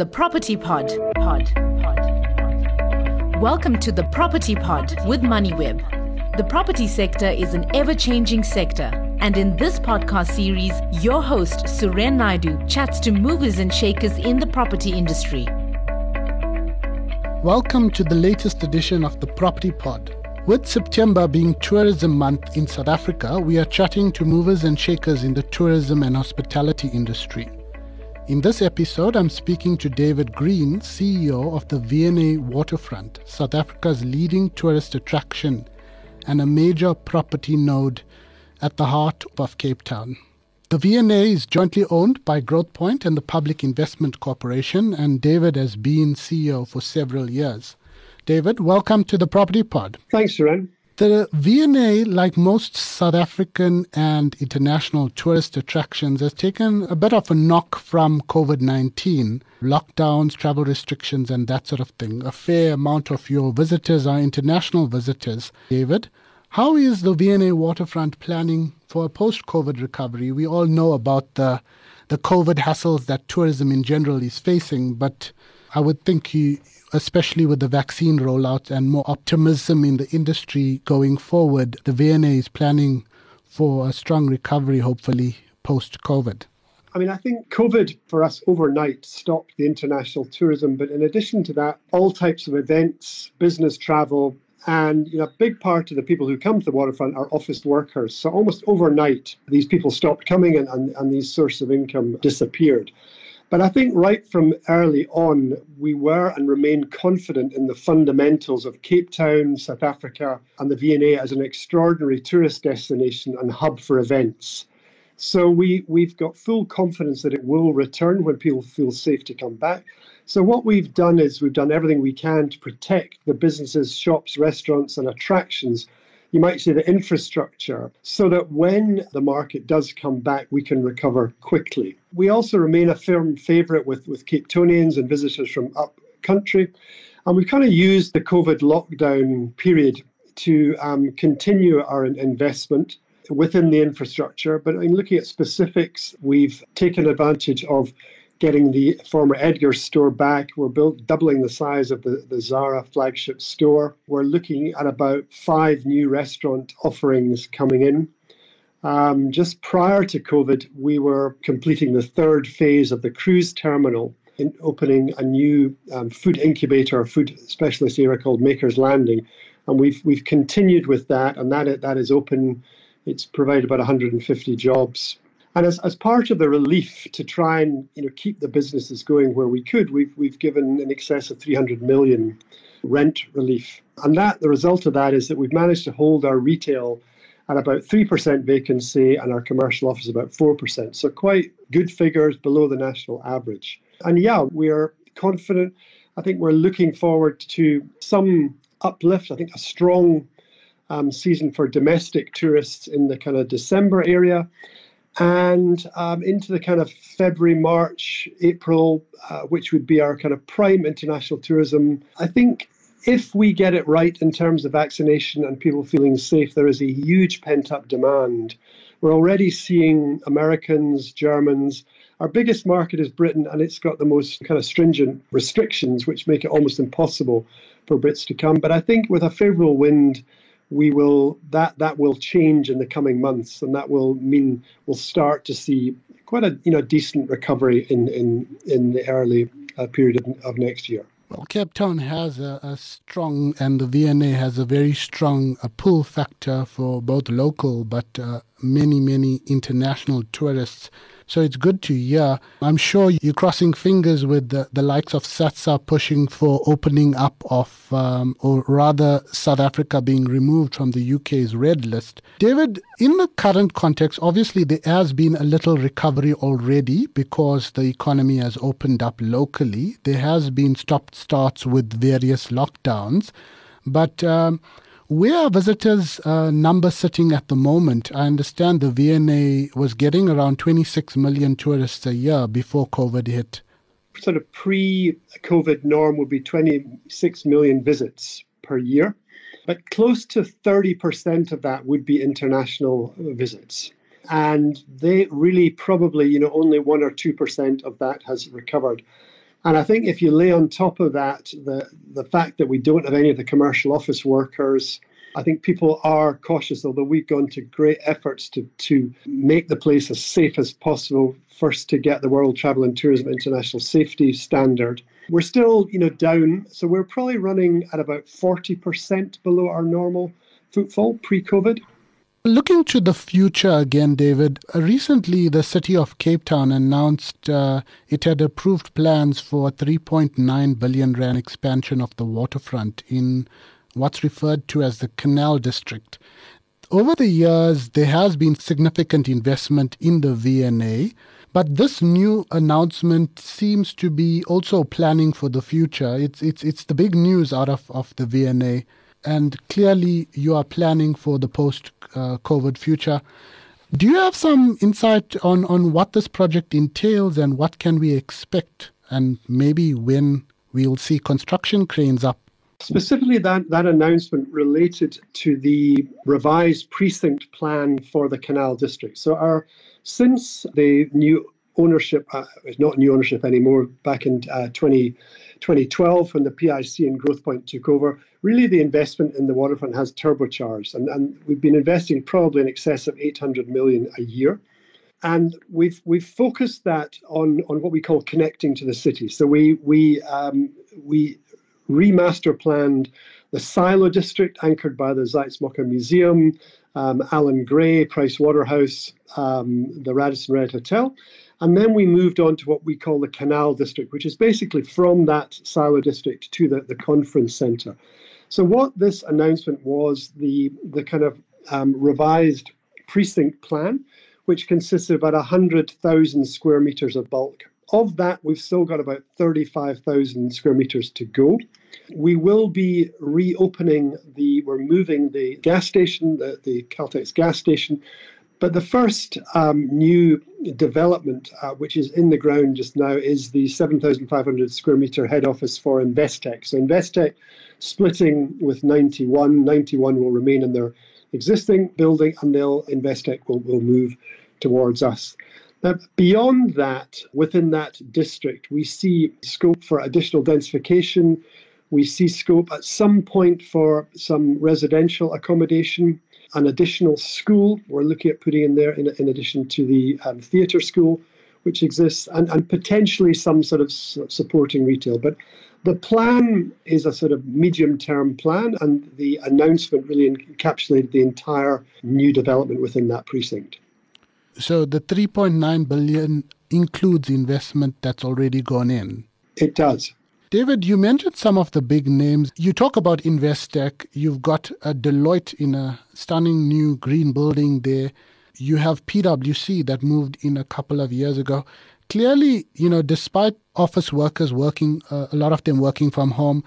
The Property Pod. Pod. Pod. Welcome to the Property Pod with MoneyWeb. The property sector is an ever changing sector. And in this podcast series, your host, Suren Naidoo, chats to movers and shakers in the property industry. Welcome to the latest edition of the Property Pod. With September being Tourism Month in South Africa, we are chatting to movers and shakers in the tourism and hospitality industry. In this episode, I'm speaking to David Green, CEO of the V&A Waterfront, South Africa's leading tourist attraction and a major property node at the heart of Cape Town. The V&A is jointly owned by Growthpoint and the Public Investment Corporation, and David has been CEO for several years. David, welcome to the Property Pod. Thanks, Suren. The V&A, like most South African and international tourist attractions, has taken a bit of a knock from COVID 19, lockdowns, travel restrictions, and that sort of thing. A fair amount of your visitors are international visitors. David, how is the V&A waterfront planning for a post COVID recovery? We all know about the, the COVID hassles that tourism in general is facing, but I would think you, especially with the vaccine rollout and more optimism in the industry going forward, the V&A is planning for a strong recovery, hopefully, post COVID. I mean, I think COVID for us overnight stopped the international tourism, but in addition to that, all types of events, business travel, and you know, a big part of the people who come to the waterfront are office workers. So almost overnight, these people stopped coming and, and, and these sources of income disappeared. But I think right from early on, we were and remain confident in the fundamentals of Cape Town, South Africa, and the V&A as an extraordinary tourist destination and hub for events. So we, we've got full confidence that it will return when people feel safe to come back. So what we've done is we've done everything we can to protect the businesses, shops, restaurants, and attractions you might say the infrastructure, so that when the market does come back, we can recover quickly. We also remain a firm favourite with, with Capetonians and visitors from up country. And we've kind of used the COVID lockdown period to um, continue our investment within the infrastructure. But in looking at specifics, we've taken advantage of getting the former Edgar store back. We're built, doubling the size of the, the Zara flagship store. We're looking at about five new restaurant offerings coming in. Um, just prior to COVID, we were completing the third phase of the cruise terminal in opening a new um, food incubator, food specialist area called Maker's Landing. And we've, we've continued with that, and that, that is open. It's provided about 150 jobs and as, as part of the relief to try and you know keep the businesses going where we could, we've we've given in excess of 300 million rent relief. And that the result of that is that we've managed to hold our retail at about 3% vacancy and our commercial office about 4%. So quite good figures below the national average. And yeah, we are confident. I think we're looking forward to some uplift. I think a strong um, season for domestic tourists in the kind of December area and um, into the kind of February, March, April, uh, which would be our kind of prime international tourism. I think if we get it right in terms of vaccination and people feeling safe, there is a huge pent up demand. We're already seeing Americans, Germans. Our biggest market is Britain, and it's got the most kind of stringent restrictions, which make it almost impossible for Brits to come. But I think with a favourable wind, we will that that will change in the coming months, and that will mean we'll start to see quite a you know decent recovery in in in the early uh, period of, of next year. Well, Cape Town has a, a, strong, and the V&A has a very strong a pull factor for both local but uh, many, many international tourists. So it's good to hear. I'm sure you're crossing fingers with the, the likes of SATSA pushing for opening up of, um, or rather, South Africa being removed from the UK's red list. David, in the current context, obviously there has been a little recovery already because the economy has opened up locally. There has been stop starts with various lockdowns. But um, where are visitors' uh, numbers sitting at the moment? I understand the V&A was getting around 26 million tourists a year before COVID hit. Sort of pre COVID norm would be 26 million visits per year, but close to 30% of that would be international visits. And they really probably, you know, only 1 or 2% of that has recovered. And I think if you lay on top of that the, the fact that we don't have any of the commercial office workers, I think people are cautious, although we've gone to great efforts to, to make the place as safe as possible, first to get the World Travel and Tourism International Safety Standard. We're still, you know, down, so we're probably running at about 40% below our normal footfall pre-COVID. Looking to the future again, David, uh, recently the city of Cape Town announced uh, it had approved plans for a 3.9 billion rand expansion of the waterfront in what's referred to as the Canal District. Over the years, there has been significant investment in the V&A, but this new announcement seems to be also planning for the future. It's it's it's the big news out of, of the V&A and clearly you are planning for the post uh, COVID future. Do you have some insight on, on what this project entails and what can we expect and maybe when we'll see construction cranes up? Specifically, that, that announcement related to the revised precinct plan for the Canal District. So, our since the new ownership, uh, it's not new ownership anymore, back in uh, 20, 2012 when the PIC and Growthpoint took over, really the investment in the waterfront has turbocharged. And, and we've been investing probably in excess of 800 million a year. And we've we've focused that on, on what we call connecting to the city. So we we um, we remaster planned the Silo district, anchored by the Zeitz Museum, um, Allan Gray, Price Waterhouse, um, the Radisson Red Hotel, and then we moved on to what we call the Canal District, which is basically from that Silo district to the, the conference centre. So, what this announcement was the, the kind of um, revised precinct plan, which consists of about 100,000 square metres of bulk. Of that, we've still got about 35,000 square metres to go. We will be reopening the, we're moving the gas station, the, the Caltex gas station, but the first um, new development, uh, which is in the ground just now, is the 7,500 square metre head office for Investec. So Investec splitting with 91. 91 will remain in their existing building, and they'll Investec will, will move towards us. Now, beyond that, within that district, we see scope for additional densification. We see scope at some point for some residential accommodation an additional school. We're looking at putting in there in, in addition to the um, theatre school which exists and, and potentially some sort of supporting retail. But the plan is a sort of medium term plan and the announcement really encapsulated the entire new development within that precinct. So the 3.9 billion includes investment that's already gone in? It does David, you mentioned some of the big names. You talk about Investec. You've got a Deloitte in a stunning new green building there. You have PwC that moved in a couple of years ago. Clearly, you know, despite office workers working, uh, a lot of them working from home,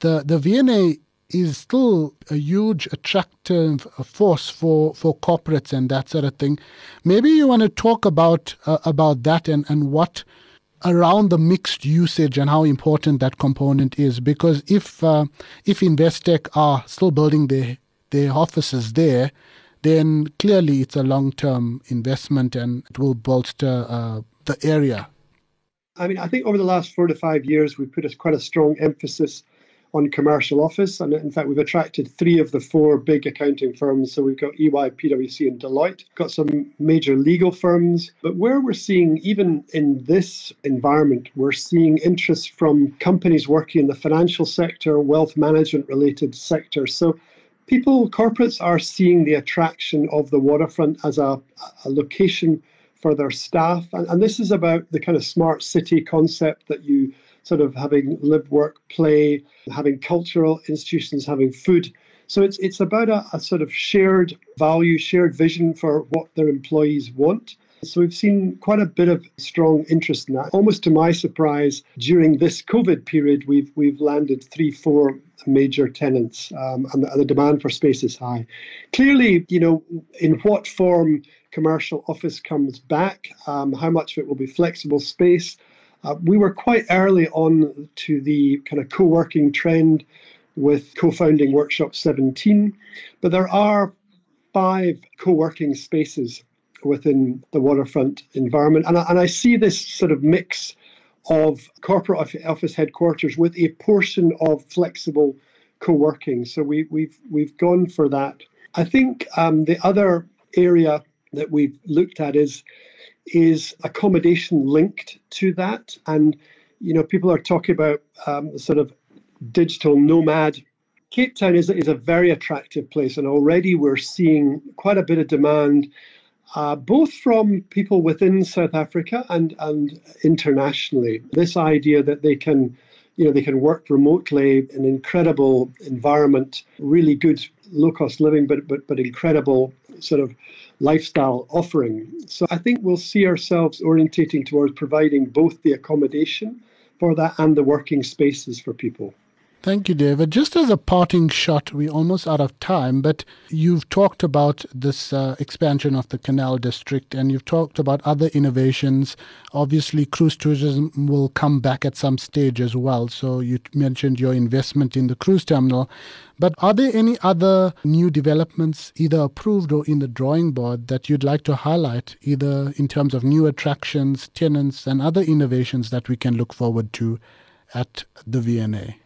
the, the V&A is still a huge attractive force for, for corporates and that sort of thing. Maybe you want to talk about uh, about that and, and what around the mixed usage and how important that component is. Because if uh, if Investec are still building their their offices there, then clearly it's a long term investment and it will bolster uh, the area. I mean, I think over the last four to five years, we've put a, quite a strong emphasis on commercial office. And in fact, we've attracted three of the four big accounting firms. So we've got EY, PwC, and Deloitte, got some major legal firms. But where we're seeing, even in this environment, we're seeing interest from companies working in the financial sector, wealth management related sectors. So people, corporates are seeing the attraction of the waterfront as a, a location for their staff. And, and this is about the kind of smart city concept that you sort of having live, work, play, having cultural institutions, having food. So it's it's about a, a sort of shared value, shared vision for what their employees want. So we've seen quite a bit of strong interest in that. Almost to my surprise, during this COVID period, we've we've landed three, four major tenants, um, and, the, and, the, demand for space is high. Clearly, you know, in what form commercial office comes back, um, how much of it will be flexible space, uh, we were quite early on to the kind of co working trend with co founding Workshop 17, but there are five co working spaces within the waterfront environment. And I, and I see this sort of mix of corporate office headquarters with a portion of flexible co-working. So we, we've we've gone for that. I think um, the other area that we've looked at is is accommodation linked to that, and you know people are talking about um, sort of digital nomad. Cape Town is, is a very attractive place, and already we're seeing quite a bit of demand uh, both from people within South Africa and, and internationally. This idea that they can, you know, they can work remotely, an incredible environment, really good low cost living, but but but incredible sort of lifestyle offering. So I think we'll see ourselves orientating towards providing both the accommodation for that and the working spaces for people. Thank you, David. Just as a parting shot, we're almost out of time, but you've talked about this uh, expansion of the Canal District and you've talked about other innovations. Obviously, cruise tourism will come back at some stage as well. So you mentioned your investment in the cruise terminal. But are there any other new developments, either approved or in the drawing board, that you'd like to highlight, either in terms of new attractions, tenants, and other innovations that we can look forward to at the V&A?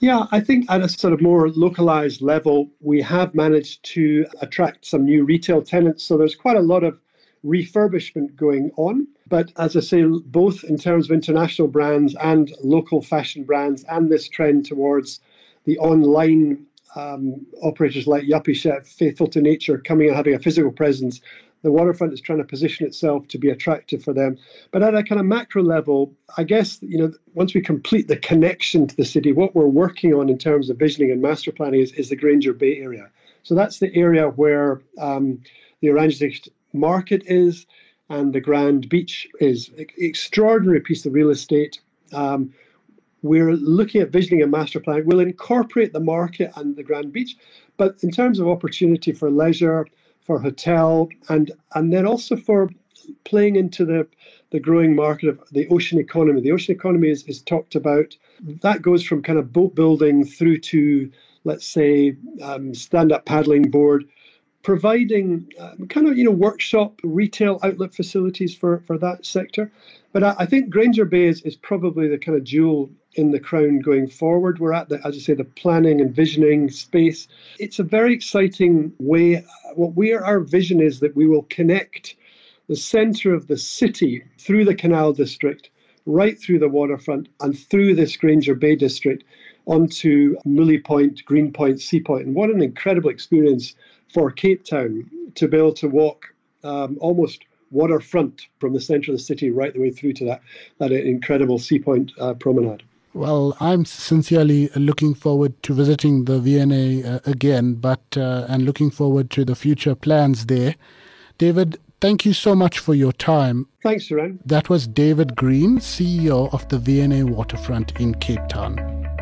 Yeah, I think at a sort of more localized level, we have managed to attract some new retail tenants. So there's quite a lot of refurbishment going on. But as I say, both in terms of international brands and local fashion brands, and this trend towards the online um, operators like Yuppiechef, Faithful to Nature, coming and having a physical presence the waterfront is trying to position itself to be attractive for them. But at a kind of macro level, I guess, you know, once we complete the connection to the city, what we're working on in terms of visioning and master planning is, is the Granger Bay area. So that's the area where um, the Oranjezicht market is and the Grand Beach is. An extraordinary piece of real estate. Um, we're looking at visioning and master planning. We'll incorporate the market and the Grand Beach, but in terms of opportunity for leisure, for hotel, and and then also for playing into the the growing market of the ocean economy. The ocean economy is, is talked about. That goes from kind of boat building through to, let's say, um, stand-up paddling board, providing um, kind of you know workshop retail outlet facilities for for that sector. But I, I think Granger Bay is, is probably the kind of jewel in the crown going forward. We're at the, as I say, the planning and visioning space. It's a very exciting way. What we are, our vision is that we will connect the centre of the city through the Canal District, right through the waterfront, and through this Granger Bay District onto Mouille Point, Green Point, Sea Point. And what an incredible experience for Cape Town to be able to walk um, almost waterfront from the centre of the city right the way through to that, that incredible Sea Point uh, promenade. Well, I'm sincerely looking forward to visiting the V&A uh, again, but uh, and looking forward to the future plans there. David, thank you so much for your time. Thanks, Suren. That was David Green, CEO of the V&A Waterfront in Cape Town.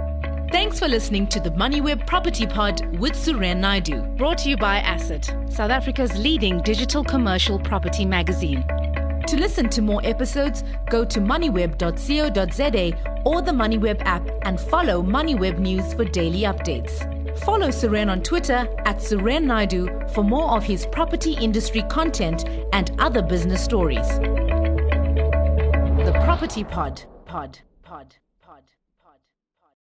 Thanks for listening to the MoneyWeb Property Pod with Suren Naidoo, brought to you by Asset, South Africa's leading digital commercial property magazine. To listen to more episodes, go to moneyweb.co.za or the MoneyWeb app and follow MoneyWeb News for daily updates. Follow Suren on Twitter at Suren Naidoo for more of his property industry content and other business stories. The Property Pod. Pod. Pod.